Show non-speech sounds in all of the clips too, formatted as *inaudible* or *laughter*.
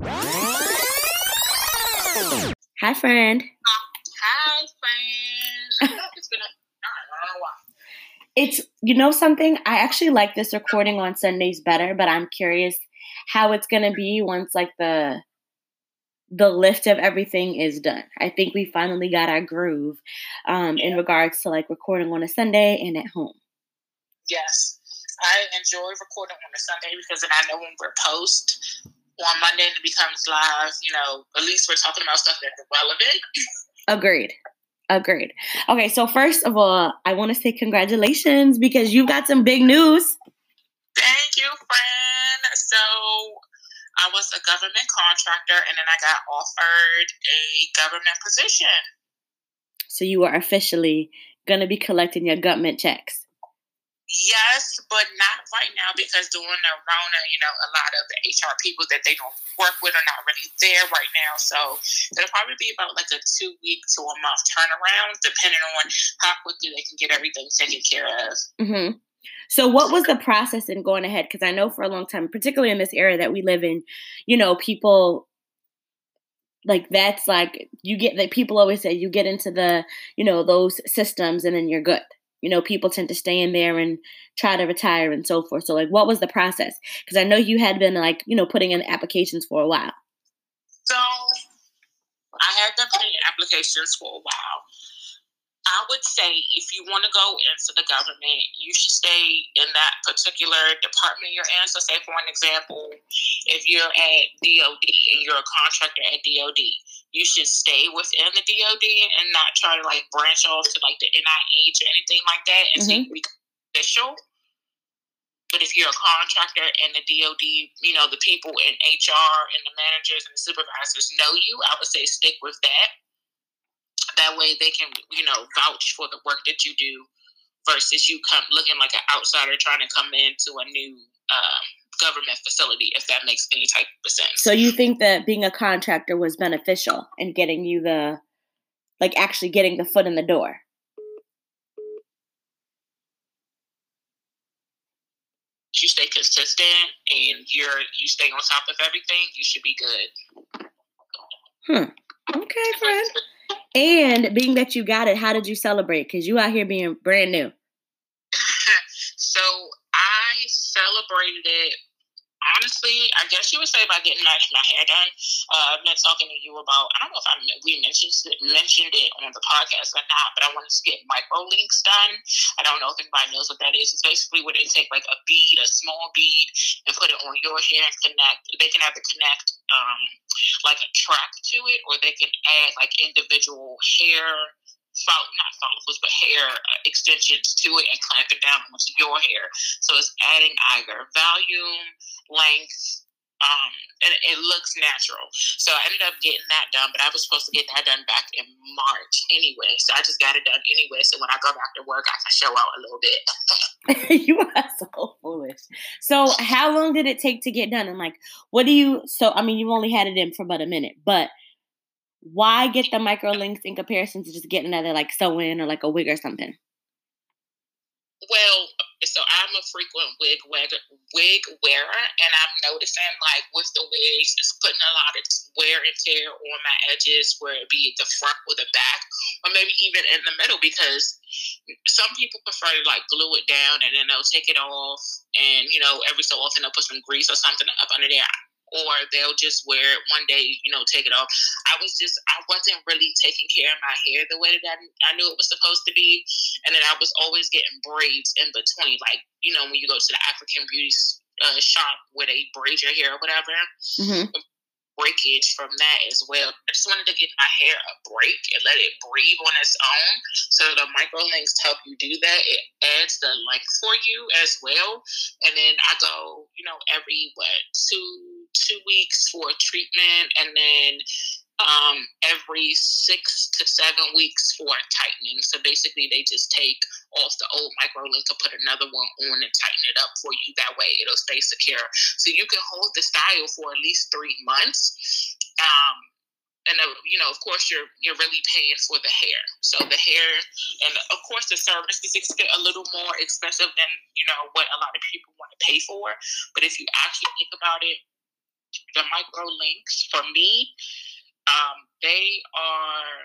Hi, friend. Hi, friend. it's been a I don't know why. It's you know something. I actually like this recording on Sundays better, but I'm curious how it's gonna be once like the the lift of everything is done. I think we finally got our groove um, in regards to like recording on a Sunday and at home. Yes. I enjoy recording on a Sunday because then I know when we're post on Monday and it becomes live, you know, at least we're talking about stuff that's relevant. Agreed. Agreed. Okay, so first of all, I want to say congratulations because you've got some big news. Thank you, friend. So I was a government contractor and then I got offered a government position. So you are officially going to be collecting your government checks. Yes, but not right now because during the Rona, you know, a lot of the HR people that they don't work with are not really there right now. So it'll probably be about like a two week to a month turnaround, depending on how quickly they can get everything taken care of. Mm-hmm. So, what was the process in going ahead? Because I know for a long time, particularly in this era that we live in, you know, people like that's like you get that people always say you get into the you know those systems and then you're good you know people tend to stay in there and try to retire and so forth. So like what was the process? Because i know you had been like you know putting in applications for a while. So i had been putting in applications for a while. I would say if you want to go into the government, you should stay in that particular department you're in. So, say for an example, if you're at DOD and you're a contractor at DOD, you should stay within the DOD and not try to like branch off to like the NIH or anything like that and mm-hmm. be official. But if you're a contractor and the DOD, you know, the people in HR and the managers and the supervisors know you, I would say stick with that. That way they can, you know, vouch for the work that you do versus you come looking like an outsider trying to come into a new um, government facility, if that makes any type of sense. So you think that being a contractor was beneficial in getting you the, like actually getting the foot in the door? You stay consistent and you're you stay on top of everything. You should be good. Hmm. Okay, friend. And being that you got it, how did you celebrate? Because you out here being brand new. *laughs* so I celebrated it honestly, I guess you would say by getting my, my hair done. Uh, I've been talking to you about. I don't know if I we mentioned mentioned it on the podcast or not, but I wanted to get micro links done. I don't know if anybody knows what that is. It's basically where they take like a bead, a small bead, and put it on your hair and connect. They can either connect um, like a track to it, or they can add like individual hair not follicles, but hair uh, extensions to it and clamp it down onto your hair. So it's adding either volume, length, um, and it looks natural. So I ended up getting that done, but I was supposed to get that done back in March anyway. So I just got it done anyway. So when I go back to work, I can show out a little bit. *laughs* you are so foolish. So how long did it take to get done? And like, what do you? So I mean, you've only had it in for about a minute, but why get the micro links in comparison to just getting another like sew in or like a wig or something? Well, uh, so I'm a frequent wig wig wearer, and I'm noticing like with the wigs, it's putting a lot of wear and tear on my edges, where it be the front or the back, or maybe even in the middle, because some people prefer to like glue it down and then they'll take it off, and you know every so often they'll put some grease or something up under there or they'll just wear it one day, you know, take it off. I was just, I wasn't really taking care of my hair the way that I, I knew it was supposed to be. And then I was always getting braids in between, like, you know, when you go to the African beauty uh, shop where they braid your hair or whatever. Mm-hmm breakage from that as well. I just wanted to give my hair a break and let it breathe on its own. So the micro links help you do that. It adds the length for you as well. And then I go, you know, every what two two weeks for treatment, and then um, every six to seven weeks for tightening. So basically, they just take off the old micro link and put another one on and tighten it up for you. That way, it'll stay secure. So you can hold the style for at least three months. Um, and uh, you know, of course, you're you're really paying for the hair. So the hair, and of course, the service is a little more expensive than you know what a lot of people want to pay for. But if you actually think about it, the micro links for me, um, they are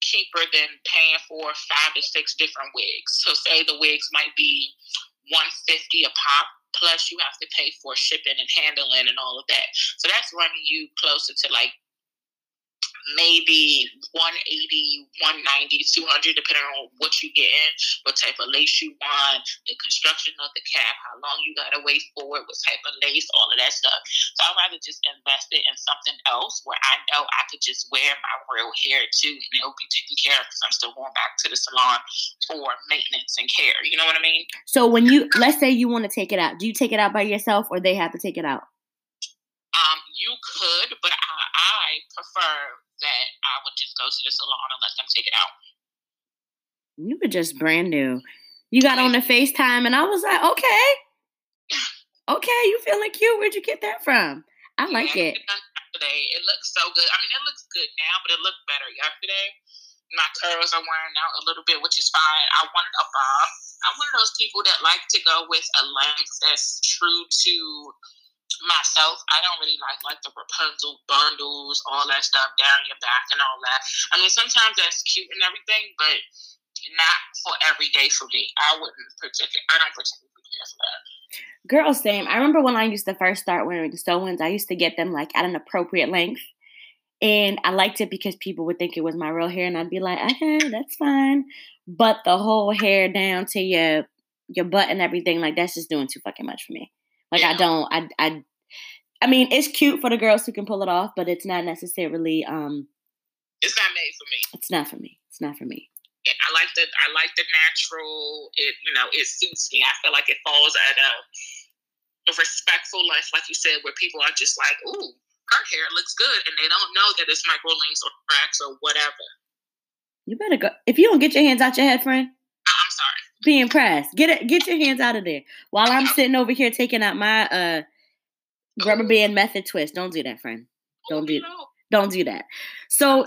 cheaper than paying for five to six different wigs. So say the wigs might be 150 a pop plus you have to pay for shipping and handling and all of that. So that's running you closer to like maybe 180, 190, 200, depending on what you get in, what type of lace you want, the construction of the cap, how long you gotta wait for it, what type of lace, all of that stuff. So I'd rather just invest it in something else where I know I could just wear my real hair too, and it'll be taken care of because I'm still going back to the salon for maintenance and care. You know what I mean? So when you let's say you want to take it out, do you take it out by yourself or they have to take it out? Um, you could, but I, I prefer that I would just go to the salon and let them take it out. You were just brand new. You got on the FaceTime and I was like, okay. *sighs* Okay, you feeling cute. Where'd you get that from? I like yeah, it. Yesterday. It looks so good. I mean, it looks good now, but it looked better yesterday. My curls are wearing out a little bit, which is fine. I wanted a bob. I'm one of those people that like to go with a length that's true to myself, I don't really like like the Rapunzel bundles, all that stuff down your back and all that. I mean, sometimes that's cute and everything, but not for every day for me. I wouldn't particularly. I don't particularly care for that. Girl, same. I remember when I used to first start wearing the sew ins, I used to get them like at an appropriate length. And I liked it because people would think it was my real hair, and I'd be like, okay, that's fine. But the whole hair down to your your butt and everything, like that's just doing too fucking much for me. Like. I don't, I, I, I mean, it's cute for the girls who can pull it off, but it's not necessarily. um It's not made for me. It's not for me. It's not for me. Yeah, I like the I like the natural. It you know it suits me. I feel like it falls at a, a respectful life, like you said, where people are just like, "Ooh, her hair looks good," and they don't know that it's micro links or tracks or whatever. You better go. If you don't get your hands out your head, friend. I'm sorry. Be impressed. Get it. Get your hands out of there. While I'm sitting over here taking out my uh rubber band method twist. Don't do that, friend. Don't do. Don't do that. So,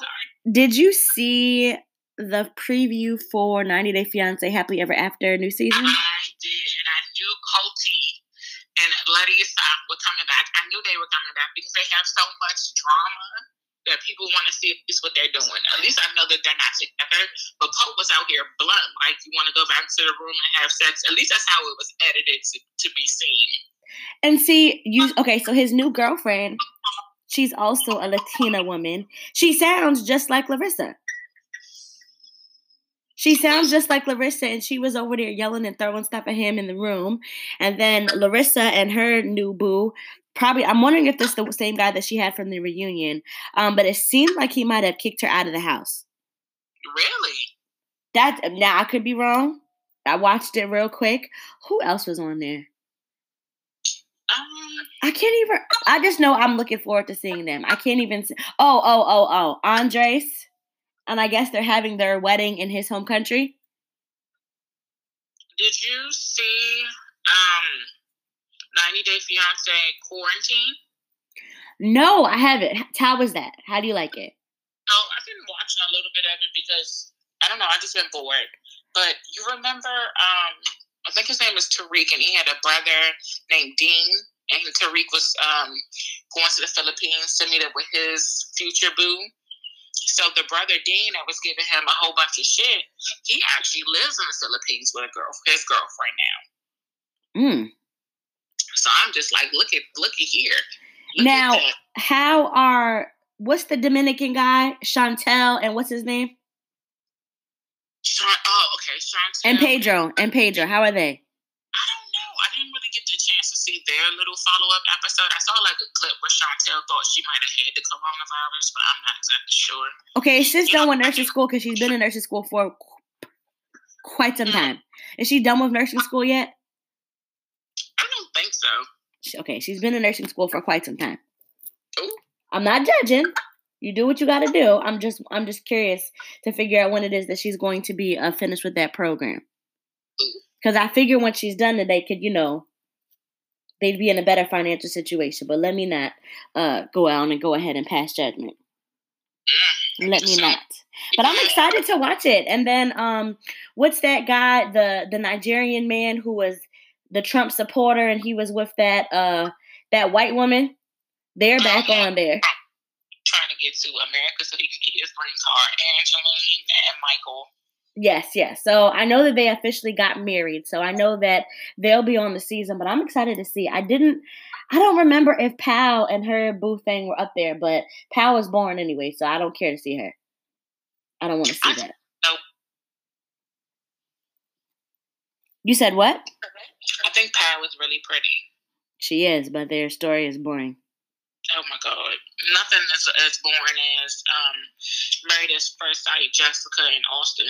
did you see the preview for 90 Day Fiance Happily Ever After new season? I did, and I knew Coty and Letty Stop were coming back. I knew they were coming back because they have so much drama that people want to see at least what they're doing. At least I know that they're not together. But Colt was out here blunt, like you want to go back to the room and have sex. At least that's how it was edited to, to be seen. And see, you okay? So his new girlfriend, she's also a Latina woman. She sounds just like Larissa. She sounds just like Larissa, and she was over there yelling and throwing stuff at him in the room. And then Larissa and her new boo, probably, I'm wondering if this the same guy that she had from the reunion. Um, but it seemed like he might have kicked her out of the house. Really? That now I could be wrong. I watched it real quick. Who else was on there? Um, I can't even. I just know I'm looking forward to seeing them. I can't even. See, oh, oh, oh, oh, Andrei, and I guess they're having their wedding in his home country. Did you see um 90 Day Fiance Quarantine? No, I haven't. How was that? How do you like it? Oh, I've been watching a little bit of it because I don't know. I just been bored. But you remember um I think his name was Tarik, and he had a brother named Dean. And Tarik was um, going to the Philippines to meet up with his future boo. So the brother Dean that was giving him a whole bunch of shit, he actually lives in the Philippines with a girl, his girlfriend now. Mm. Just like, look at look at here. Look now, at how are what's the Dominican guy, Chantel, and what's his name? Sean, oh, okay, Chantel. And Pedro, and Pedro, how are they? I don't know. I didn't really get the chance to see their little follow up episode. I saw like a clip where Chantel thought she might have had the coronavirus, but I'm not exactly sure. Okay, she's done with nursing school because she's been in nursing school for quite some mm. time. Is she done with nursing school yet? I don't think so. Okay, she's been in nursing school for quite some time. I'm not judging. You do what you got to do. I'm just I'm just curious to figure out when it is that she's going to be uh, finished with that program. Because I figure once she's done that, they could, you know, they'd be in a better financial situation. But let me not uh, go out and go ahead and pass judgment. Let me not. But I'm excited to watch it. And then, um, what's that guy, the the Nigerian man who was the Trump supporter, and he was with that uh that white woman They're back on there. Trying to get to America so he can get his green card. Angela and Michael. Yes, yes. So I know that they officially got married. So I know that they'll be on the season, but I'm excited to see. I didn't I don't remember if Pal and her boo thing were up there, but Pal was born anyway, so I don't care to see her. I don't want to see I, that. You said what? I think Pal was really pretty. She is, but their story is boring. Oh my god, nothing is as boring as um, Married at First Sight, Jessica and Austin.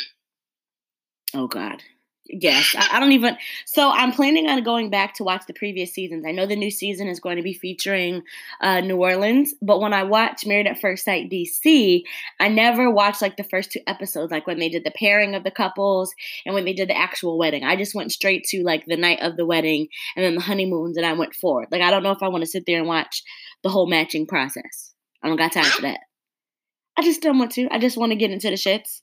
Oh God. Yes, I, I, don't even. So I'm planning on going back to watch the previous seasons. I know the new season is going to be featuring uh, New Orleans, but when I watched Married at First Sight DC, I never watched like the first two episodes, like when they did the pairing of the couples and when they did the actual wedding. I just went straight to like the night of the wedding and then the honeymoons, and I went forward. Like I don't know if I want to sit there and watch the whole matching process. I don't got time for that. I just don't want to. I just want to get into the shits.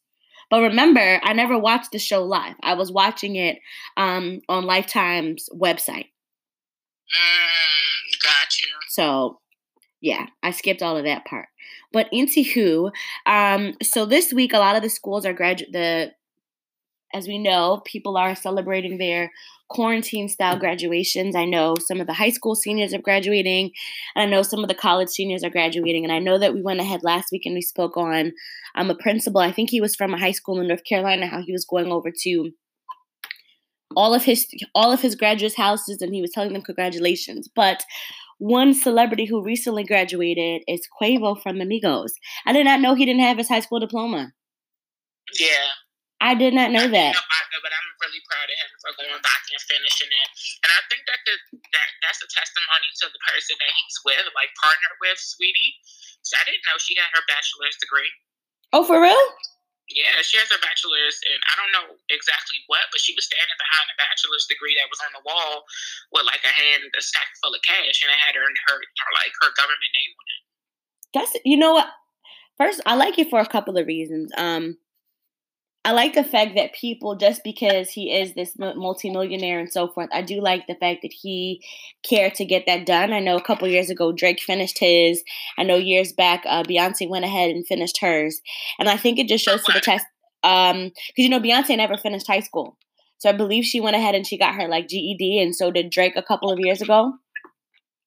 But remember, I never watched the show live. I was watching it um, on Lifetime's website. Mm, got you. So, yeah, I skipped all of that part. But into who? Um, so this week, a lot of the schools are graduate. The as we know, people are celebrating their quarantine style graduations. I know some of the high school seniors are graduating, and I know some of the college seniors are graduating. And I know that we went ahead last week and we spoke on um, a principal. I think he was from a high school in North Carolina, how he was going over to all of his all of his graduates' houses and he was telling them congratulations. But one celebrity who recently graduated is Quavo from the Migos. I did not know he didn't have his high school diploma. Yeah. I did not know that. but I'm really proud of him for going back and finishing it. And I think that the, that that's a testimony to the person that he's with, like partner with, Saweetie. So I didn't know she had her bachelor's degree. Oh, for real? Yeah, she has her bachelor's, and I don't know exactly what, but she was standing behind a bachelor's degree that was on the wall with like a hand, a stack full of cash, and it had her her, her like her government name on it. That's you know what. First, I like it for a couple of reasons. Um, I like the fact that people, just because he is this multimillionaire and so forth, I do like the fact that he cared to get that done. I know a couple years ago Drake finished his. I know years back uh, Beyonce went ahead and finished hers, and I think it just shows to the test. Um, because you know Beyonce never finished high school, so I believe she went ahead and she got her like GED, and so did Drake a couple of years ago.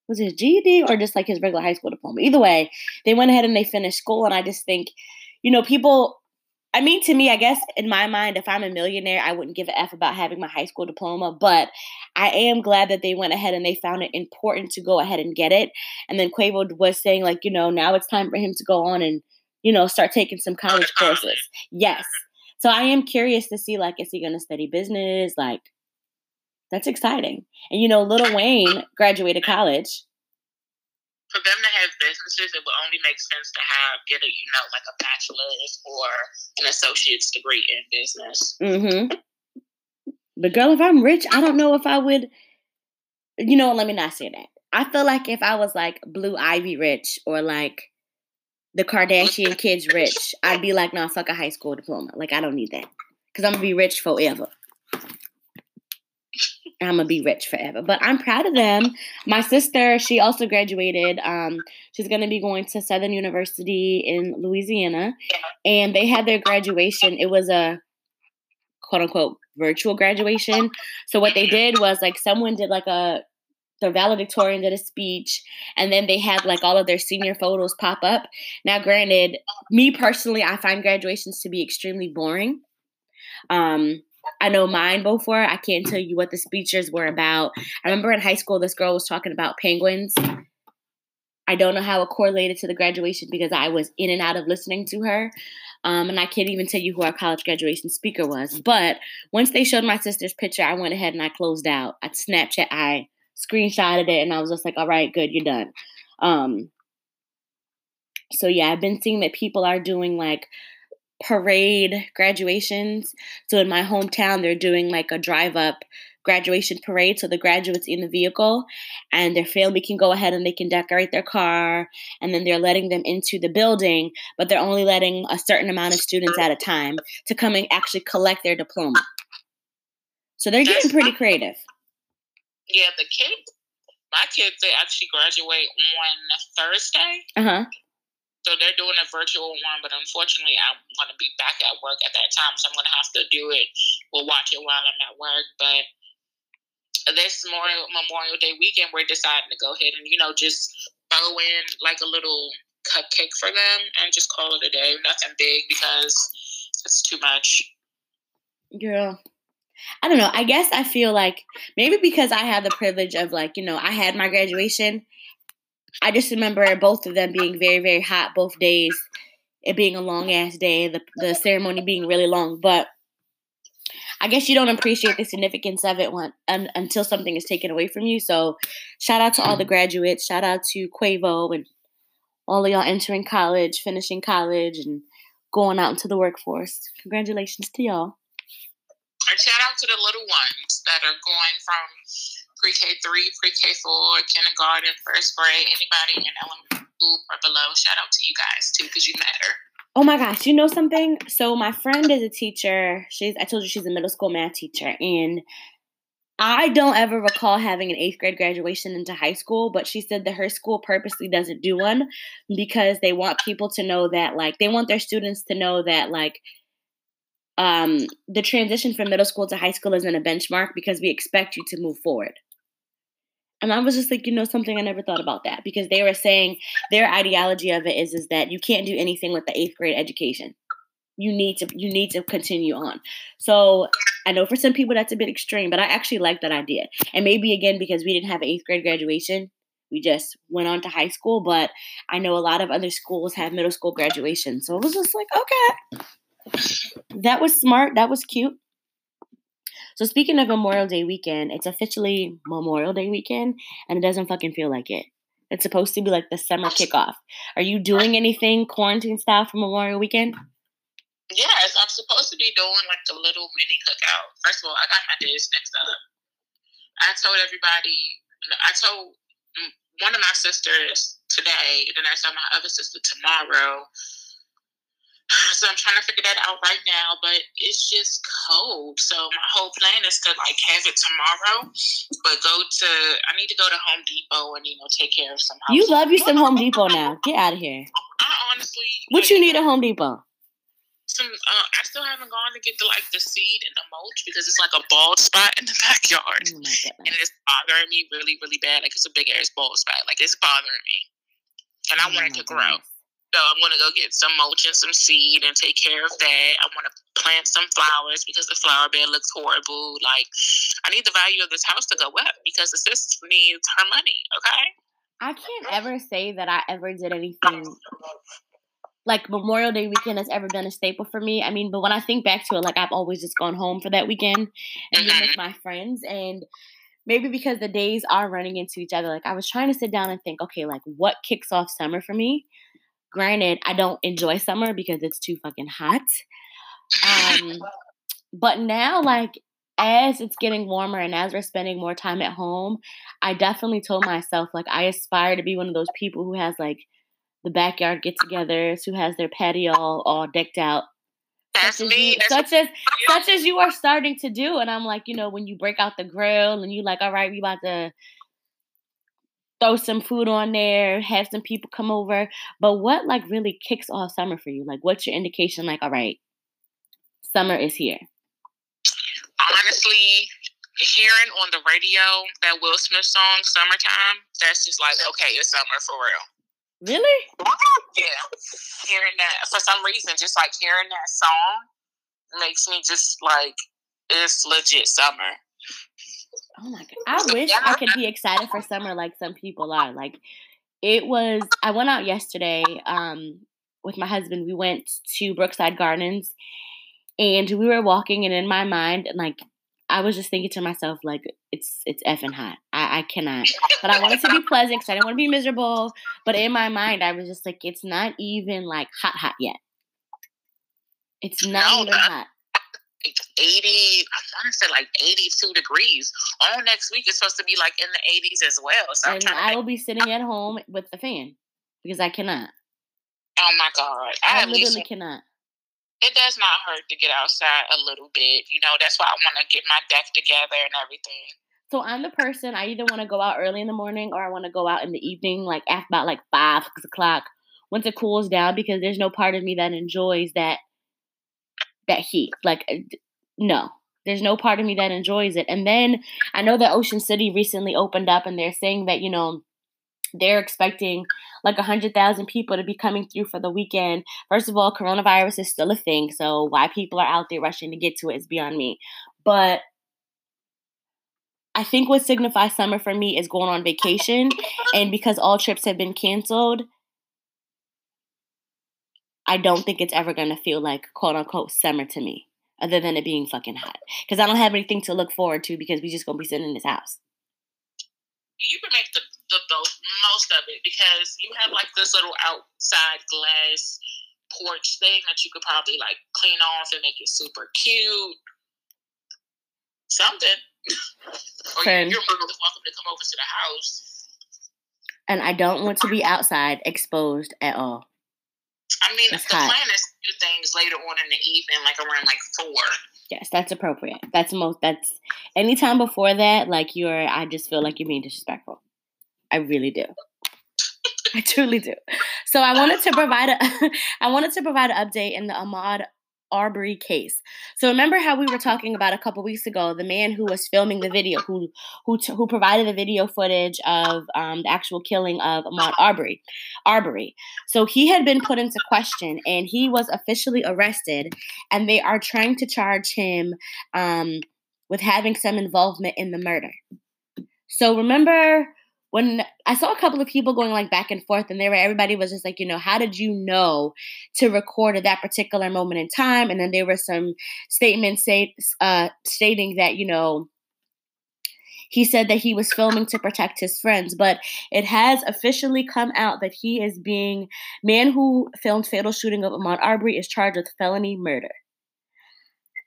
Was it GED or just like his regular high school diploma? Either way, they went ahead and they finished school, and I just think, you know, people I mean, to me, I guess in my mind, if I'm a millionaire, I wouldn't give a F about having my high school diploma. But I am glad that they went ahead and they found it important to go ahead and get it. And then Quavo was saying, like, you know, now it's time for him to go on and, you know, start taking some college courses. Yes. So I am curious to see, like, is he going to study business? Like, that's exciting. And, you know, Lil Wayne graduated college for them to have businesses, it would only make sense to have get a you know like a bachelor's or an associate's degree in business. Mm-hmm. But girl, if I'm rich, I don't know if I would. You know, let me not say that. I feel like if I was like Blue Ivy rich or like the Kardashian *laughs* kids rich, I'd be like, nah, fuck a high school diploma. Like I don't need that because I'm gonna be rich forever. I'm gonna be rich forever. But I'm proud of them. My sister, she also graduated. Um, she's gonna be going to Southern University in Louisiana, and they had their graduation. It was a quote unquote virtual graduation. So what they did was like someone did like a the valedictorian did a speech, and then they had like all of their senior photos pop up. Now, granted, me personally, I find graduations to be extremely boring. Um, I know mine before. I can't tell you what the speeches were about. I remember in high school, this girl was talking about penguins. I don't know how it correlated to the graduation because I was in and out of listening to her. Um, and I can't even tell you who our college graduation speaker was. But once they showed my sister's picture, I went ahead and I closed out. I Snapchat, I screenshotted it, and I was just like, all right, good, you're done. Um, so yeah, I've been seeing that people are doing like parade graduations. So in my hometown, they're doing like a drive up graduation parade. So the graduates in the vehicle and their family can go ahead and they can decorate their car and then they're letting them into the building, but they're only letting a certain amount of students at a time to come and actually collect their diploma. So they're getting pretty creative. Yeah, the kids my kids they actually graduate on Thursday. Uh huh. So they're doing a virtual one, but unfortunately, I'm going to be back at work at that time, so I'm going to have to do it. We'll watch it while I'm at work. But this Memorial, Memorial Day weekend, we're deciding to go ahead and you know just throw in like a little cupcake for them and just call it a day. Nothing big because it's too much. Girl. I don't know. I guess I feel like maybe because I had the privilege of like, you know, I had my graduation. I just remember both of them being very, very hot both days. It being a long ass day, the the ceremony being really long. But I guess you don't appreciate the significance of it when, until something is taken away from you. So, shout out to all the graduates. Shout out to Quavo and all of y'all entering college, finishing college, and going out into the workforce. Congratulations to y'all. And shout out to the little ones that are going from pre K three, pre K four, kindergarten, first grade, anybody in elementary school or below. Shout out to you guys too, because you matter. Oh my gosh, you know something? So my friend is a teacher. She's I told you she's a middle school math teacher, and I don't ever recall having an eighth grade graduation into high school, but she said that her school purposely doesn't do one because they want people to know that, like, they want their students to know that, like, um, the transition from middle school to high school isn't a benchmark because we expect you to move forward. And I was just like, you know, something I never thought about that because they were saying their ideology of it is is that you can't do anything with the eighth grade education. You need to you need to continue on. So I know for some people that's a bit extreme, but I actually like that idea. And maybe again because we didn't have eighth grade graduation, we just went on to high school. But I know a lot of other schools have middle school graduation, so it was just like, okay, that was smart. That was cute. So speaking of Memorial Day weekend, it's officially Memorial Day weekend, and it doesn't fucking feel like it. It's supposed to be like the summer kickoff. Are you doing anything quarantine style for Memorial weekend? Yes, I'm supposed to be doing like a little mini cookout. First of all, I got my days mixed up. I told everybody, I told one of my sisters today, and then I told my other sister tomorrow *sighs* so I'm trying to figure that out right now, but it's just cold. So my whole plan is to like have it tomorrow, but go to I need to go to Home Depot and you know take care of some. You love you some Home Depot now. Get out of here. I honestly. What you need at Home Depot? Some. Uh, I still haven't gone to get the like the seed and the mulch because it's like a bald spot in the backyard, oh and it's bothering me really really bad. Like it's a big ass bald spot. Like it's bothering me, and I oh want it to grow. So I'm gonna go get some mulch and some seed and take care of that. I want to plant some flowers because the flower bed looks horrible. Like I need the value of this house to go up because the sis needs her money. Okay. I can't ever say that I ever did anything like Memorial Day weekend has ever been a staple for me. I mean, but when I think back to it, like I've always just gone home for that weekend and been with mm-hmm. my friends and maybe because the days are running into each other like i was trying to sit down and think okay like what kicks off summer for me Granted, I don't enjoy summer because it's too fucking hot. Um, *laughs* but now, like, as it's getting warmer and as we're spending more time at home, I definitely told myself, like, I aspire to be one of those people who has, like, the backyard get togethers, who has their patio all, all decked out. That's such me. As you, such as such as you are starting to do, and I'm like, you know, when you break out the grill and you like, all right, we about to throw some food on there, have some people come over. But what like really kicks off summer for you? Like what's your indication like, all right, summer is here? Honestly, hearing on the radio that Will Smith song, Summertime, that's just like, okay, it's summer for real. Really? *laughs* Yeah. Hearing that for some reason, just like hearing that song makes me just like it's legit summer. Oh my god! I wish I could be excited for summer like some people are. Like it was. I went out yesterday um, with my husband. We went to Brookside Gardens, and we were walking. And in my mind, like I was just thinking to myself, like it's it's effing hot. I, I cannot. But I wanted to be pleasant because I didn't want to be miserable. But in my mind, I was just like, it's not even like hot hot yet. It's not no, even hot. 80, I want to say like 82 degrees. All next week is supposed to be like in the 80s as well. So and I will be sitting at home with the fan because I cannot. Oh my God. I, I literally cannot. It does not hurt to get outside a little bit. You know, that's why I want to get my deck together and everything. So I'm the person I either want to go out early in the morning or I want to go out in the evening, like after about like five, six o'clock, once it cools down, because there's no part of me that enjoys that that heat. Like uh, no, there's no part of me that enjoys it. And then I know that Ocean City recently opened up, and they're saying that you know they're expecting like 100,000 people to be coming through for the weekend. First of all, coronavirus is still a thing, so why people are out there rushing to get to it is beyond me. But I think what signifies summer for me is going on vacation. And because all trips have been canceled, I don't think it's ever going to feel like quote unquote summer to me, other than it being fucking hot. Because I don't have anything to look forward to because we just going to be sitting in this house. You can make the, the, most of it because you have like this little outside glass porch thing that you could probably like clean off and make it super cute. Something *laughs* or you're more than welcome to come over to the house. And I don't want to be outside exposed at all. I mean, the hot. plan is to do things later on in the evening, like around like four. Yes, that's appropriate. That's most. That's anytime before that. Like you're, I just feel like you're being disrespectful. I really do. I truly do. So I wanted to provide a, *laughs* I wanted to provide an update in the Ahmaud Arbery case. So remember how we were talking about a couple weeks ago the man who was filming the video, who who t- who provided the video footage of um, the actual killing of Ahmaud Arbery. Arbery. So he had been put into question, and he was officially arrested, and they are trying to charge him um, with having some involvement in the murder. So remember when I saw a couple of people going like back and forth, and they were everybody was just like, you know, how did you know to record at that particular moment in time? And then there were some statements say, uh, stating that you know he said that he was filming to protect his friends, but it has officially come out that he is being man who filmed fatal shooting of Ahmaud Arbery is charged with felony murder.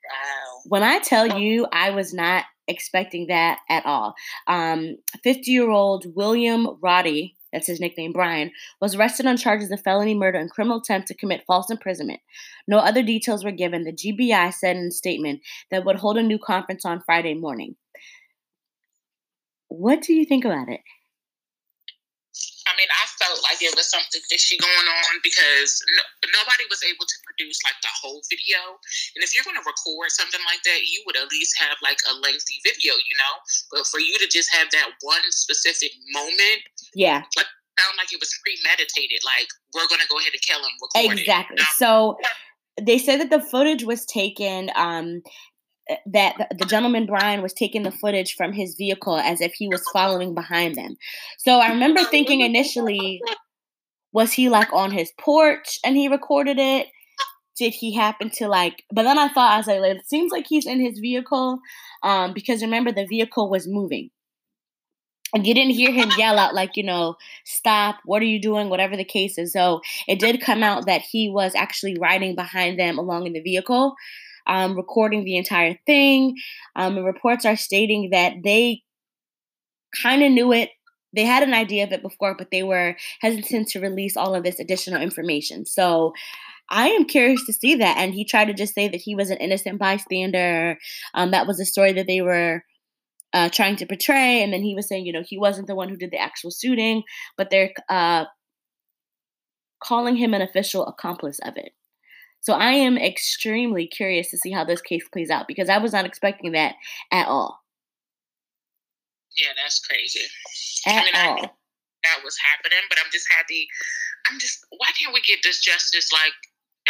Wow. When I tell you I was not expecting that at all. 50 um, year old William Roddie, that's his nickname, Bryan, was arrested on charges of felony murder and criminal attempt to commit false imprisonment. No other details were given. The GBI said in a statement that would hold a new conference on Friday morning. What do you think about it? I mean, I felt like it was something fishy going on because no, nobody was able to produce like the whole video. And if you're going to record something like that, you would at least have like a lengthy video, you know. But for you to just have that one specific moment, yeah, like sound like it was premeditated. Like we're going to go ahead and kill him. exactly. It, you know? So they said that the footage was taken um, that the gentleman Bryan was taking the footage from his vehicle as if he was following behind them. So I remember thinking initially, was he like on his porch and he recorded it? Did he happen to like? But then I thought as I was it seems like he's in his vehicle, um, because remember the vehicle was moving. And you didn't hear him yell out like, you know, stop, what are you doing, whatever the case is. So it did come out that he was actually riding behind them along in the vehicle um, recording the entire thing. Um, the reports are stating that they kind of knew it. They had an idea of it before, but they were hesitant to release all of this additional information. So I am curious to see that. And he tried to just say that he was an innocent bystander. Um, that was the story that they were uh, trying to portray. And then he was saying, you know, he wasn't the one who did the actual shooting, but they're uh, calling him an official accomplice of it. So I am extremely curious to see how this case plays out because I was not expecting that at all. Yeah, that's crazy. At I mean, all. I that was happening, but I'm just happy. I'm just, why can't we get this justice like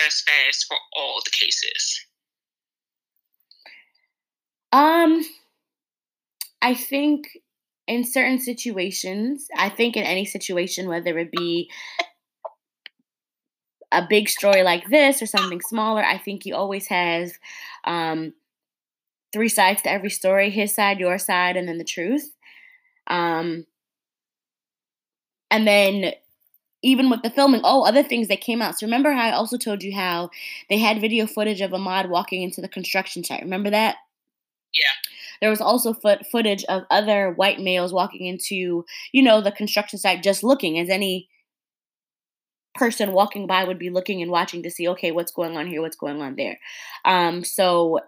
as fast for all the cases? Um, I think in certain situations, I think in any situation, whether it be a big story like this or something smaller, I think he always has um, three sides to every story his side, your side, and then the truth. Um, and then even with the filming, oh, other things that came out. So remember how I also told you how they had video footage of Ahmaud walking into the construction site. Remember that? Yeah. There was also foot footage of other white males walking into, you know, the construction site just looking as any person walking by would be looking and watching to see okay what's going on here what's going on there um, so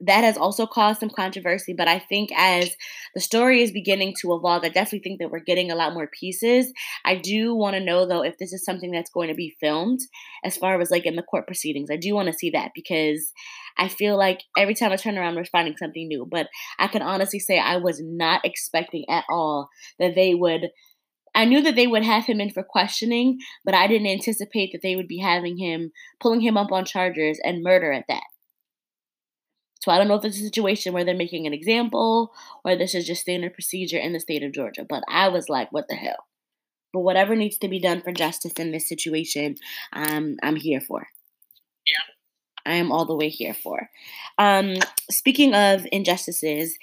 that has also caused some controversy. But I think as the story is beginning to evolve, I definitely think that we're getting a lot more pieces. I do want to know though if this is something that's going to be filmed as far as like in the court proceedings. I do want to see that because I feel like every time I turn around, we're finding something new. But I can honestly say I was not expecting at all that they would. I knew that they would have him in for questioning, but I didn't anticipate that they would be having him, pulling him up on charges and murder at that. So I don't know if it's a situation where they're making an example or this is just standard procedure in the state of Georgia. But I was like, what the hell? But whatever needs to be done for justice in this situation, um, I'm here for. Yeah. I am all the way here for. Um, speaking of injustices,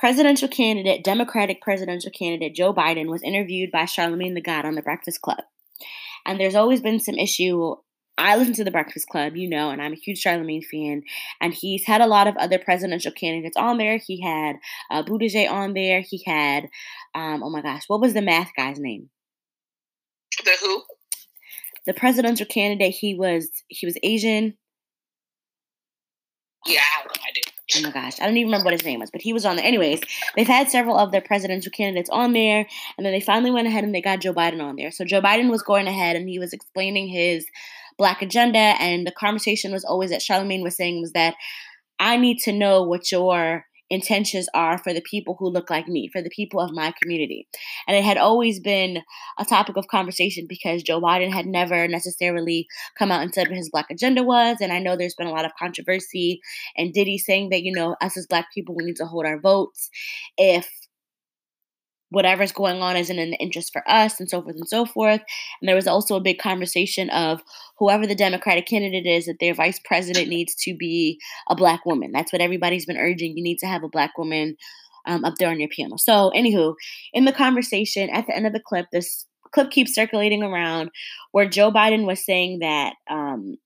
presidential candidate, Democratic presidential candidate Joe Biden was interviewed by Charlemagne the God on the Breakfast Club. And there's always been some issue. I listen to the Breakfast Club, you know, and I'm a huge Charlemagne fan. And he's had a lot of other presidential candidates on there. He had uh, Buttigieg on there. He had, um, oh my gosh, what was the math guy's name? The who? the presidential candidate he was he was Asian. Yeah, Oh my gosh, I don't even remember what his name was, but he was on there. Anyways, they've had several of their presidential candidates on there, and then they finally went ahead and they got Joe Biden on there. So Joe Biden was going ahead and he was explaining his black agenda, and the conversation was always that Charlemagne was saying was that I need to know what your intentions are for the people who look like me, for the people of my community. And it had always been a topic of conversation because Joe Biden had never necessarily come out and said what his black agenda was. And I know there's been a lot of controversy and Diddy saying that, you know, us as black people, we need to hold our votes if whatever's going on isn't in the interest for us and so forth and so forth. And there was also a big conversation of whoever the Democratic candidate is, that their vice president needs to be a black woman. That's what everybody's been urging. You need to have a black woman um, up there on your piano So, anywho, in the conversation at the end of the clip, this clip keeps circulating around where Joe Biden was saying that um,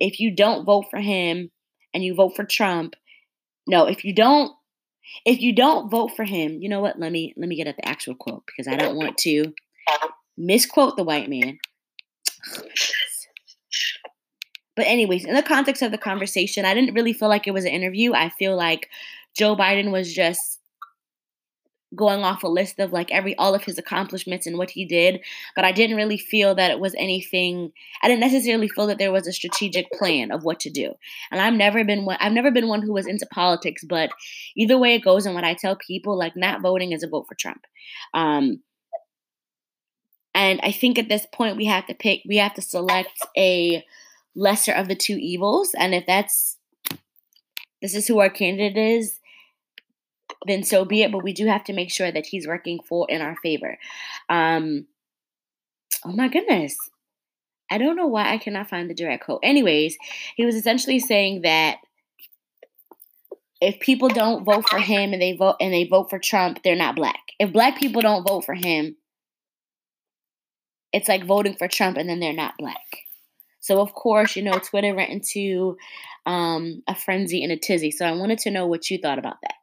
if you don't vote for him and you vote for Trump, no, if you don't if you don't vote for him, you know what? Let me let me get at the actual quote because I don't want to misquote the white man. But anyways, in the context of the conversation, I didn't really feel like it was an interview. I feel like Joe Biden was just going off a list of like every all of his accomplishments and what he did, but I didn't really feel that it was anything. I didn't necessarily feel that there was a strategic plan of what to do. And I've never been one. I've never been one who was into politics, but either way it goes, and what I tell people, like not voting is a vote for Trump. Um, and I think at this point we have to pick. We have to select a lesser of the two evils, and if that's this is who our candidate is then so be it. But we do have to make sure that he's working for in our favor. Um, oh my goodness. I don't know why I cannot find the direct quote. Anyways, he was essentially saying that if people don't vote for him and they vote and they vote for Trump, they're not black. If black people don't vote for him, it's like voting for Trump and then they're not black. So of course, you know, Twitter went into um, a frenzy and a tizzy. So I wanted to know what you thought about that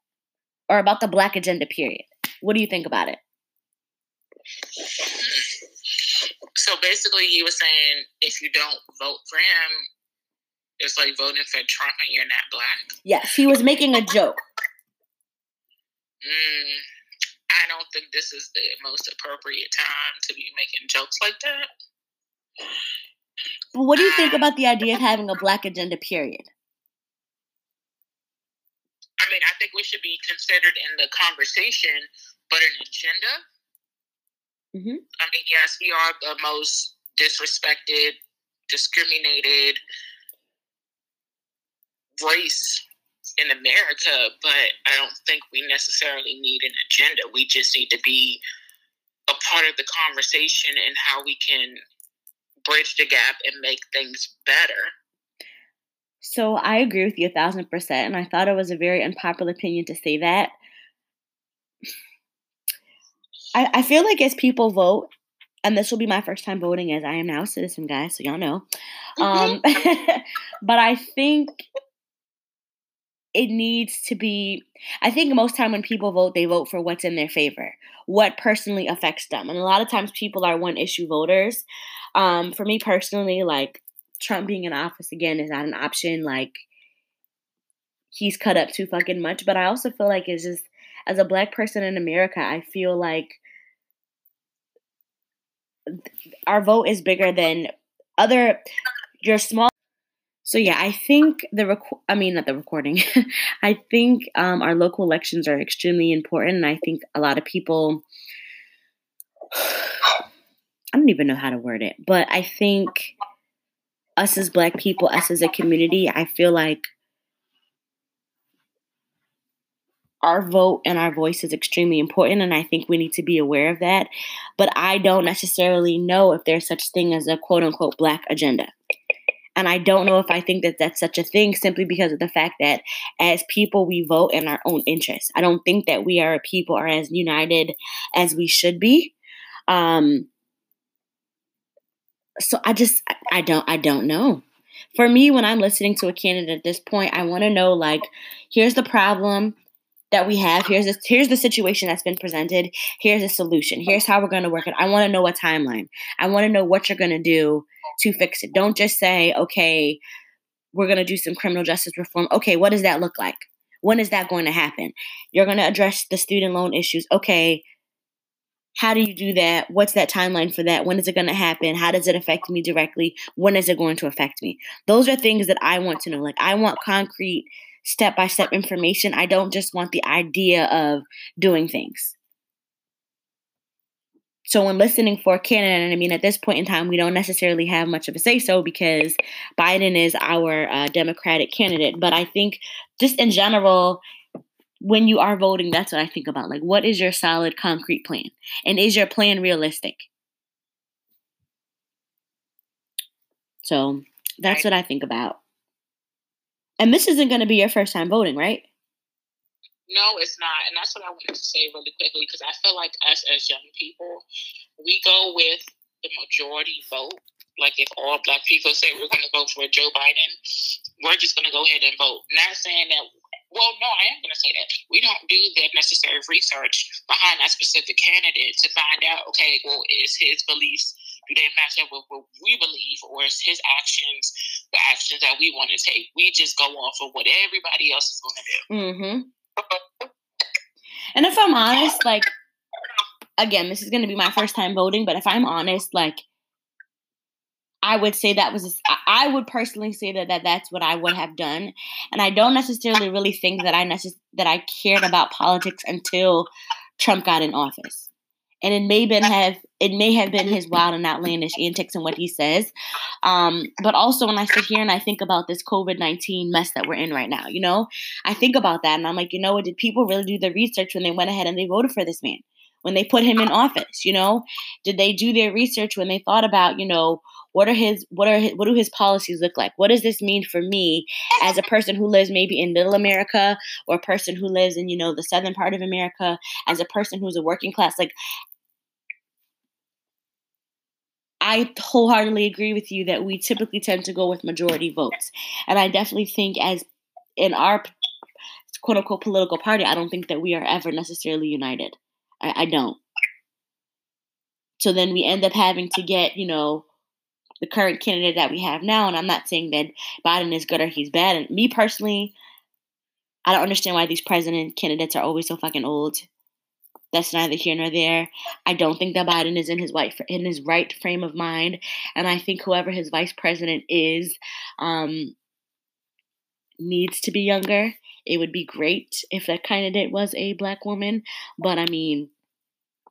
or about the black agenda period. What do you think about it? So basically, he was saying if you don't vote for him, it's like voting for Trump and you're not black. Yes, he was making a joke. Mm, I don't think this is the most appropriate time to be making jokes like that. But what do you think about the idea of having a black agenda period? I mean, I think we should be considered in the conversation, but an agenda. Mm-hmm. I mean, yes, we are the most disrespected, discriminated race in America, but I don't think we necessarily need an agenda. We just need to be a part of the conversation and how we can bridge the gap and make things better. So I agree with you a thousand percent, and I thought it was a very unpopular opinion to say that. I, I feel like as people vote, and this will be my first time voting as I am now a citizen, guys, so y'all know. Um, *laughs* but I think it needs to be i think most time when people vote they vote for what's in their favor what personally affects them and a lot of times people are one issue voters um, for me personally like Trump being in office again is not an option. Like, he's cut up too fucking much. But I also feel like it's just as a black person in America, I feel like our vote is bigger than other your small so yeah i think the rec- i mean not the recording *laughs* i think um, our local elections are extremely important and i think a lot of people *sighs* i don't even know how to word it but i think us as black people us as a community i feel like our vote and our voice is extremely important and i think we need to be aware of that. But i don't necessarily know if there's such thing as a quote unquote black agenda. And i don't know if i think that that's such a thing simply because of the fact that as people we vote in our own interests i don't think that we are a people are as united as we should be. Um so i just i don't i don't know for me when i'm listening to a candidate at this point i want to know like here's the problem that we have. Here's this, here's the situation that's been presented. Here's a solution. Here's how we're going to work it. I want to know a timeline. I want to know what you're going to do to fix it. Don't just say, okay, we're going to do some criminal justice reform. Okay, what does that look like? When is that going to happen? You're going to address the student loan issues. Okay, how do you do that? What's that timeline for that? When is it going to happen? How does it affect me directly? When is it going to affect me? Those are things that I want to know. Like, I want concrete step by step information. I don't just want the idea of doing things. So when listening for Canada, I mean, at this point in time, we don't necessarily have much of a say so because Biden is our uh, Democratic candidate. But I think just in general, when you are voting, that's what I think about. Like, what is your solid, concrete plan? And is your plan realistic? So that's what I think about. And this isn't going to be your first time voting, right? No, it's not. And that's what I wanted to say really quickly because I feel like us as young people, we go with the majority vote. Like if all black people say we're going to vote for Joe Biden, we're just going to go ahead and vote. Not saying that, well, no, I am going to say that. We don't do the necessary research behind that specific candidate to find out, okay, well, is his beliefs do they match up with what we believe, or is his actions the actions that we want to take? We just go off of what everybody else is going to do. Mm-hmm. *laughs* and if I'm honest, like, again, this is going to be my first time voting, but if I'm honest, like, I would say that was I would personally say that, that that's what I would have done, and I don't necessarily really think that I necess- that I cared about politics until Trump got in office and it may been have it may have been his wild and outlandish antics and what he says. Um, but also when I sit here and I think about this COVID nineteen mess that we're in right now, you know, I think about that and I'm like, you know, what, did people really do the research when they went ahead and they voted for this man? When they put him in office, you know, did they do their research when they thought about, you know, what are his what are his, what do his policies look like? What does this mean for me as a person who lives maybe in middle America or a person who lives in, you know, the southern part of America, as a person who's a working class? Like I wholeheartedly agree with you that we typically tend to go with majority votes. And I definitely think, as in our quote unquote political party, I don't think that we are ever necessarily united. I, I don't. So then we end up having to get, you know, the current candidate that we have now. And I'm not saying that Biden is good or he's bad. And me personally, I don't understand why these president candidates are always so fucking old. That's neither here nor there. I don't think that Biden is in his right in his right frame of mind, and I think whoever his vice president is um, needs to be younger. It would be great if that candidate was a black woman, but I mean,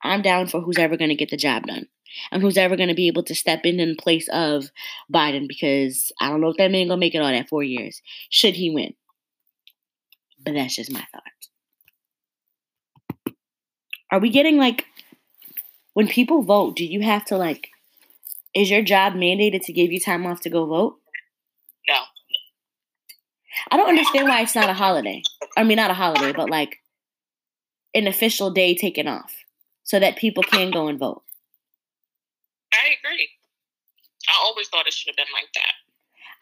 I'm down for who's ever going to get the job done and who's ever going to be able to step in in place of Biden because I don't know if that man gonna make it all that four years should he win. But that's just my thought. Are we getting like when people vote, do you have to like is your job mandated to give you time off to go vote? No. I don't understand why it's not a holiday. I mean not a holiday, but like an official day taken off so that people can go and vote. I agree. I always thought it should have been like that.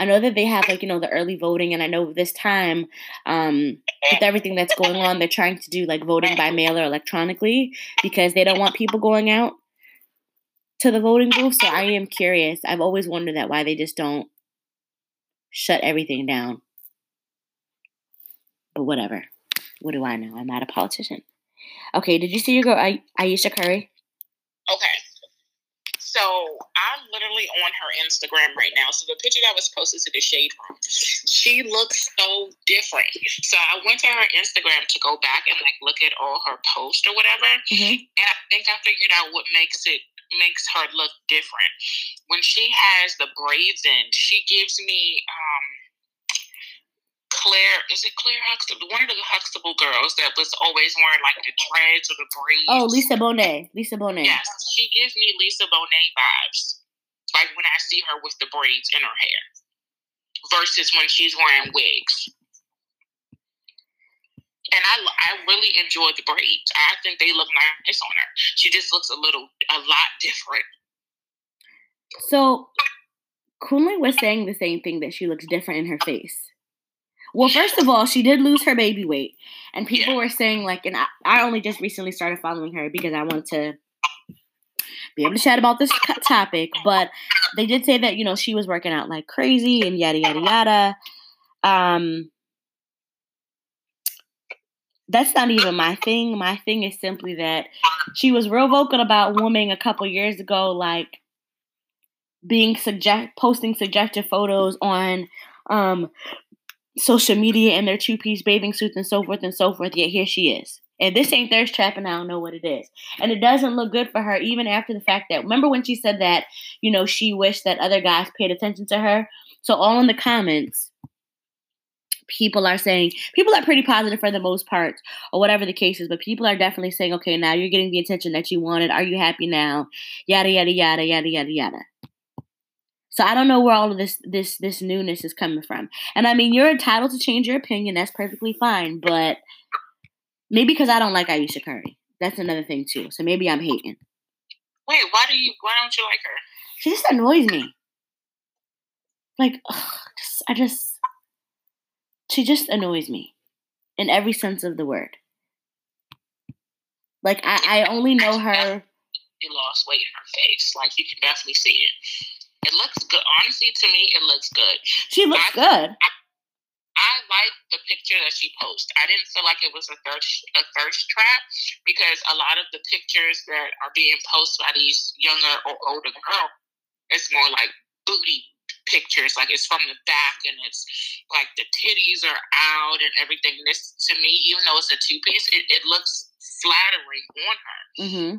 I know that they have like you know the early voting, and I know this time um, with everything that's going on, they're trying to do like voting by mail or electronically because they don't want people going out to the voting booth. So I am curious. I've always wondered that why they just don't shut everything down. But whatever. What do I know? I'm not a politician. Okay, did you see your girl I- Ayesha Curry? Okay. So I'm literally on her Instagram right now. So the picture that was posted to the shade room, she looks so different. So I went to her Instagram to go back and like look at all her posts or whatever. Mm-hmm. And I think I figured out what makes it makes her look different. When she has the braids in, she gives me um Claire, is it Claire Huxtable? One of the Huxtable girls that was always wearing like the dreads or the oh, braids. Oh, Lisa Bonet. Lisa Bonet. Yes, she gives me Lisa Bonet vibes. Like when I see her with the braids in her hair, versus when she's wearing wigs. And I, I really enjoy the braids. I think they look nice on her. She just looks a little, a lot different. So, Kunle was saying the same thing that she looks different in her face. Well, first of all, she did lose her baby weight, and people Yeah. were saying like, and I, I only just recently started following her because I wanted to be able to chat about this topic. But they did say that you know she was working out like crazy and yada yada yada. Um, that's not even my thing. My thing is simply that she was real vocal about woman a couple years ago, like being suggest posting suggestive photos on um social media in their two piece bathing suits and so forth and so forth. Yet here she is. And this ain't thirst trap, and I don't know what it is. And it doesn't look good for her, even after the fact that remember when she said that, you know, she wished that other guys paid attention to her. So all in the comments, people are saying people are pretty positive for the most part, or whatever the case is, but people are definitely saying, okay, now you're getting the attention that you wanted. Are you happy now? Yada yada yada yada yada yada. So I don't know where all of this this this newness is coming from. And I mean, you're entitled to change your opinion. That's perfectly fine. But maybe because I don't like Ayesha Curry. That's another thing too. So maybe I'm hating. Wait, why do you? Why don't you like her? She just annoys me. Like, ugh, just, I just, she just annoys me in every sense of the word. Like, I, I only know her. She lost weight in her face. Like you can definitely see it. It looks good. Honestly, to me, it looks good. She looks good. I like the picture that she posted. I didn't feel like it was a thirst a thirst trap because a lot of the pictures that are being posted by these younger or older girls, it's more like booty pictures. Like it's from the back and it's like the titties are out and everything. This to me, even though it's a two piece, it, it looks flattering on her. Mm-hmm.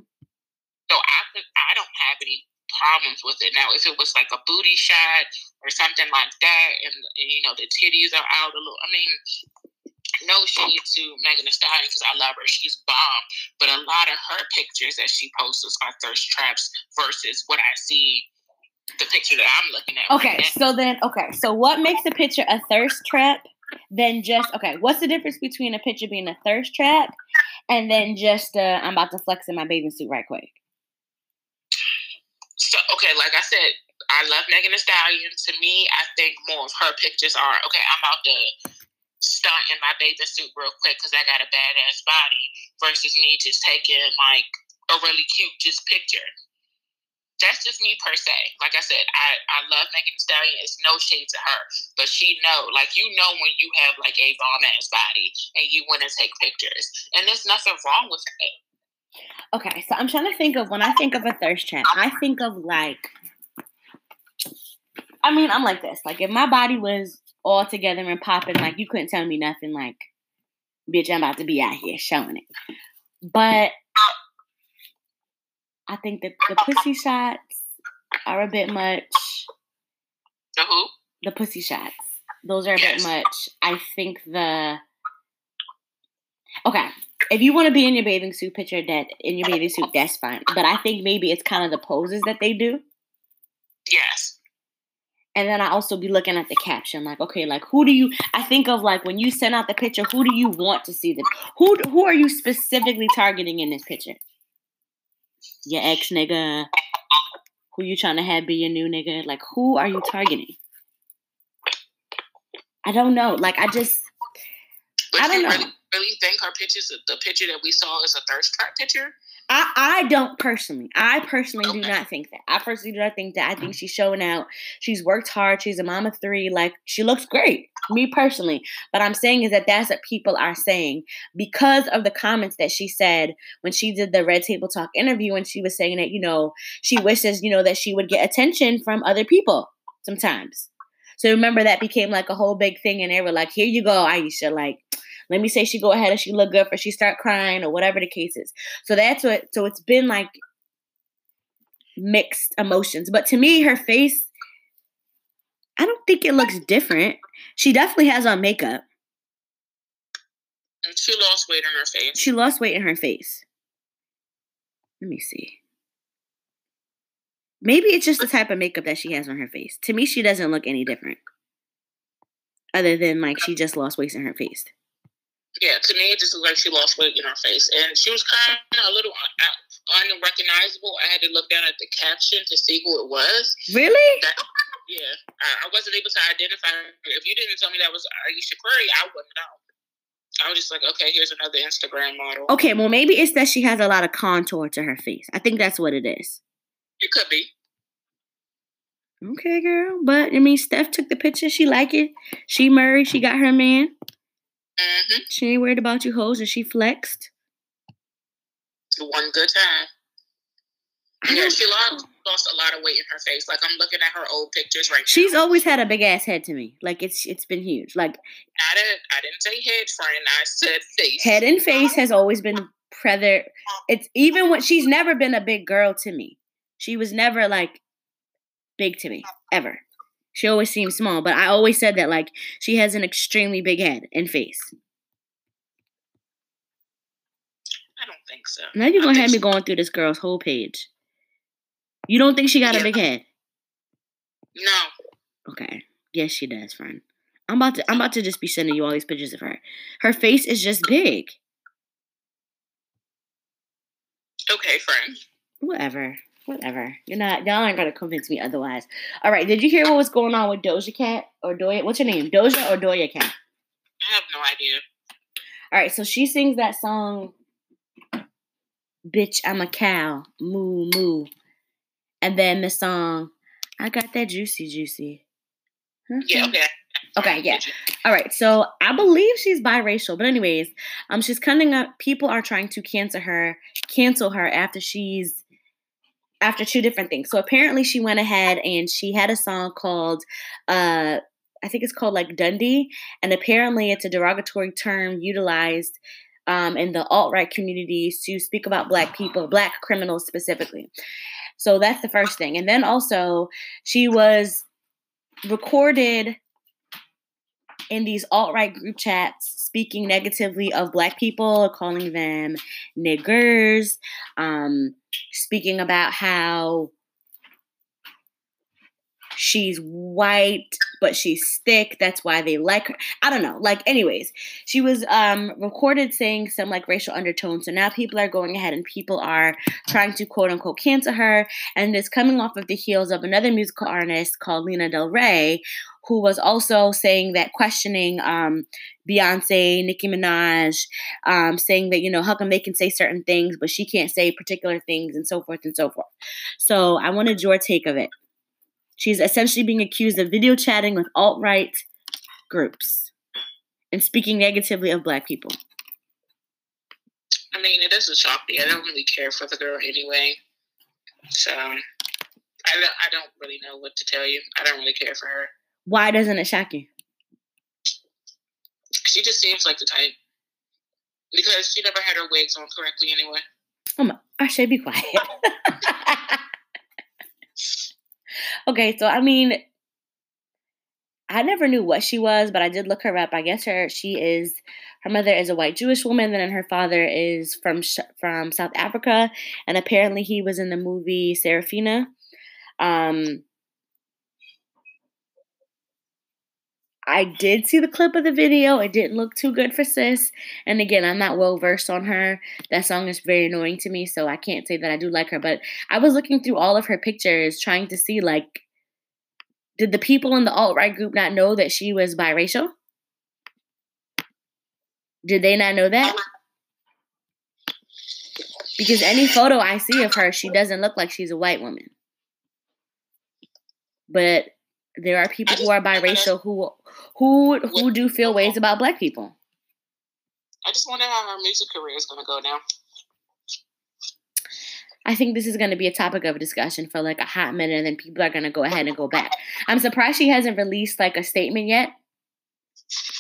So I I don't have any problems with it. Now, if it was like a booty shot or something like that, and, and you know the titties are out a little, I mean, no shade to Megan Thee Stallion because I love her, she's bomb. But a lot of her pictures that she posts are thirst traps versus what I see. The picture that I'm looking at. Okay, right so then, okay, so what makes a picture a thirst trap Then just, okay, what's the difference between a picture being a thirst trap and then just, uh, I'm about to flex in my bathing suit right quick? So okay, like I said, I love Megan Thee Stallion. To me, I think more of her pictures are okay. I'm about to stunt in my bathing suit real quick because I got a badass body versus me just taking like a really cute just picture. That's just me per se. Like I said, I, I love Megan Thee Stallion. It's no shade to her, but she know, like you know, when you have like a bomb ass body and you want to take pictures, and there's nothing wrong with it. Okay, so I'm trying to think of when I think of a thirst trap, I think of like, I mean, I'm like this. Like, if my body was all together and popping, like, you couldn't tell me nothing, like, bitch, I'm about to be out here showing it. But I think that the pussy shots are a bit much. The who? The pussy shots. Those are a bit much. I think the. Okay, if you want to be in your bathing suit, picture that in your bathing suit, that's fine. But I think maybe it's kind of the poses that they do. Yes. And then I also be looking at the caption, like, okay, like who do you? I think of like when you send out the picture, who do you want to see them? Who who are you specifically targeting in this picture? Your ex nigga, who you trying to have be your new nigga? Like, who are you targeting? I don't know. Like, I just I don't know. Really, think her pictures, the picture that we saw, is a thirst trap picture? I, I don't personally. I personally do not think that. I personally do not think that. I think mm. she's showing out. She's worked hard. She's a mom of three. Like she looks great. Me personally. But I'm saying is that that's what people are saying because of the comments that she said when she did the Red Table Talk interview and she was saying that, you know, she wishes, you know, that she would get attention from other people sometimes. So remember that became like a whole big thing and they were like, here you go, Ayesha. Like, let me say she go ahead and she look good for she start crying or whatever the case is. So that's what so it's been like mixed emotions. But to me, her face, I don't think it looks different. She definitely has on makeup. And she lost weight in her face. She lost weight in her face. Let me see. Maybe it's just the type of makeup that she has on her face. To me, she doesn't look any different. Other than like she just lost weight in her face. Yeah, to me, it just looked like she lost weight in her face, and she was kind of a little uh, uh, unrecognizable. I had to look down at the caption to see who it was. Really? That, yeah, I, wasn't able to identify her. If you didn't tell me that was Ayesha Curry, I wouldn't know. I was just like, okay, here's another Instagram model. Okay, well, maybe it's that she has a lot of contour to her face. I think that's what it is. It could be. Okay, girl. But I mean, Steph took the picture. She like it. She married. She got her man. Mm-hmm. She ain't worried about you hoes, and she flexed. One good time. Yeah, she lost, lost a lot of weight in her face. Like I'm looking at her old pictures right now. She's now. always had a big ass head to me. Like it's it's been huge. Like I didn't I didn't say head, friend. I said face. Head and face has always been predator. It's even when she's never been a big girl to me. She was never like big to me ever. She always seems small, but I always said that like she has an extremely big head and face. I don't think so. Now you're gonna have me going through this girl's whole page. You don't think she got yeah. a big head? No. Okay. Yes, she does, friend. I'm about to I'm about to just be sending you all these pictures of her. Her face is just big. Okay, friend. Whatever. Whatever. You're not y'all aren't gonna convince me otherwise. All right, did you hear what was going on with Doja Cat or Doja? What's her name? Doja or Doja Cat? I have no idea. All right, so she sings that song Bitch, I'm a cow. Moo moo. And then the song I got that juicy juicy. Yeah, okay. Okay, yeah. All right. So I believe she's biracial, but anyways, um, she's coming up. People are trying to cancel her, cancel her after she's after two different things. So apparently she went ahead and she had a song called uh I think it's called like Dundee, and apparently it's a derogatory term utilized um, in the alt right communities to speak about black people, black criminals specifically. So that's the first thing. And then also, she was recorded in these alt right group chats speaking negatively of black people, calling them niggers, um, speaking about how she's white but she's thick. That's why they like her. I don't know. Like anyways she was um recorded saying some like racial undertones. So now people are going ahead and people are trying to quote unquote cancel her. And it's coming off of the heels of another musical artist called Lana Del Rey who was also saying that questioning um, Beyonce, Nicki Minaj, um, saying that, you know, how come they can say certain things, but she can't say particular things and so forth and so forth. So I wanted your take of it. She's essentially being accused of video chatting with alt right groups and speaking negatively of black people. I mean, it doesn't shock me. I don't really care for the girl anyway. So I, I don't really know what to tell you. I don't really care for her. Why doesn't it shock you? She just seems like the type. Because she never had her wigs on correctly anyway. Oh my, I should be quiet. *laughs* okay, so I mean, I never knew what she was, but I did look her up. I guess her she is her mother is a white Jewish woman, then her father is from from South Africa, and apparently he was in the movie Sarafina. Um, I did see the clip of the video. It didn't look too good for sis. And again, I'm not well versed on her. That song is very annoying to me, so I can't say that I do like her. But I was looking through all of her pictures trying to see, like, did the people in the alt right group not know that she was biracial? Did they not know that? Because any photo I see of her, she doesn't look like she's a white woman. But there are people who are biracial who who who do feel ways about black people. I just wonder how her music career is going to go now. I think this is going to be a topic of discussion for like a hot minute, and then people are going to go ahead and go back. I'm surprised she hasn't released like a statement yet.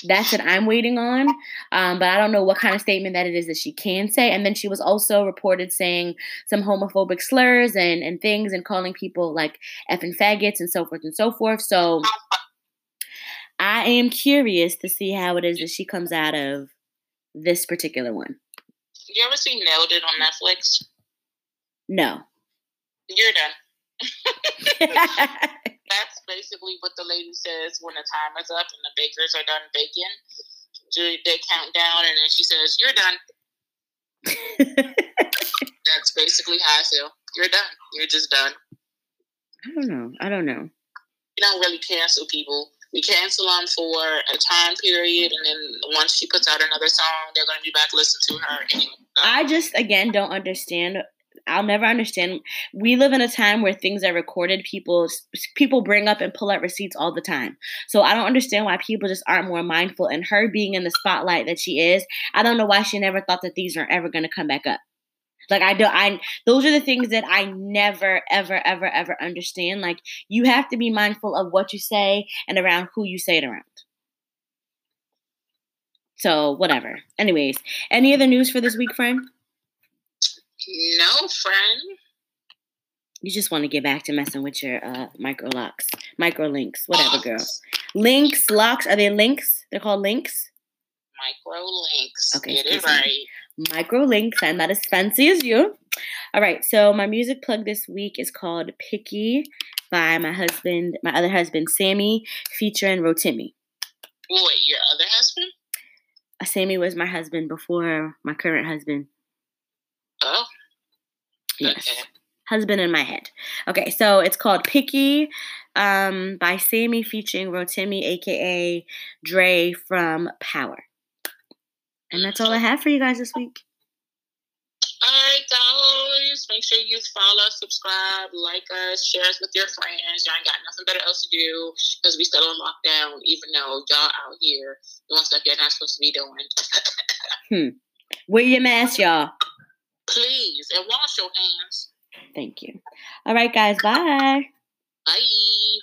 That's what I'm waiting on. Um, but I don't know what kind of statement that it is that she can say. And then she was also reported saying some homophobic slurs and, and things and calling people like effing faggots and so forth and so forth. So I am curious to see how it is that she comes out of this particular one. You ever seen Nailed It on Netflix? No. You're done. *laughs* *laughs* That's basically what the lady says when the time is up and the bakers are done baking. They count down and then she says, You're done. *laughs* That's basically how I feel. You're done. You're just done. I don't know. I don't know. We don't really cancel people. We cancel them for a time period, and then once she puts out another song, they're going to be back listening to her. Anyway. I just, again, don't understand I'll never understand. We live in a time where things are recorded. People people bring up and pull out receipts all the time. So I don't understand why people just aren't more mindful. And her being in the spotlight that she is, I don't know why she never thought that these are ever going to come back up. Like I don't I those are the things that I never ever ever ever understand. Like you have to be mindful of what you say and around who you say it around. So, whatever. Anyways, any other news for this week, friend? No, friend. You just want to get back to messing with your uh, micro locks, micro links, whatever, oh. girl. Links, locks. Are they links? They're called links. Micro links. Okay, get it right. Micro links. I'm not as fancy as you. All right. So my music plug this week is called "Picky" by my husband, my other husband, Sammie, featuring Rotimi. Wait, your other husband? Uh, Sammie was my husband before my current husband. Yes. Okay. Husband in my head. Okay, so it's called Picky um, by Sammie featuring Rotimi, aka Dre from Power. And that's all I have for you guys this week. All right, guys. Make sure you follow, subscribe, like us, share us with your friends. Y'all ain't got nothing better else to do because we still on lockdown, even though y'all out here doing stuff you're not supposed to be doing. *laughs* hmm. Wear your mask, y'all. Please, and wash your hands. Thank you. All right, guys. Bye. Bye.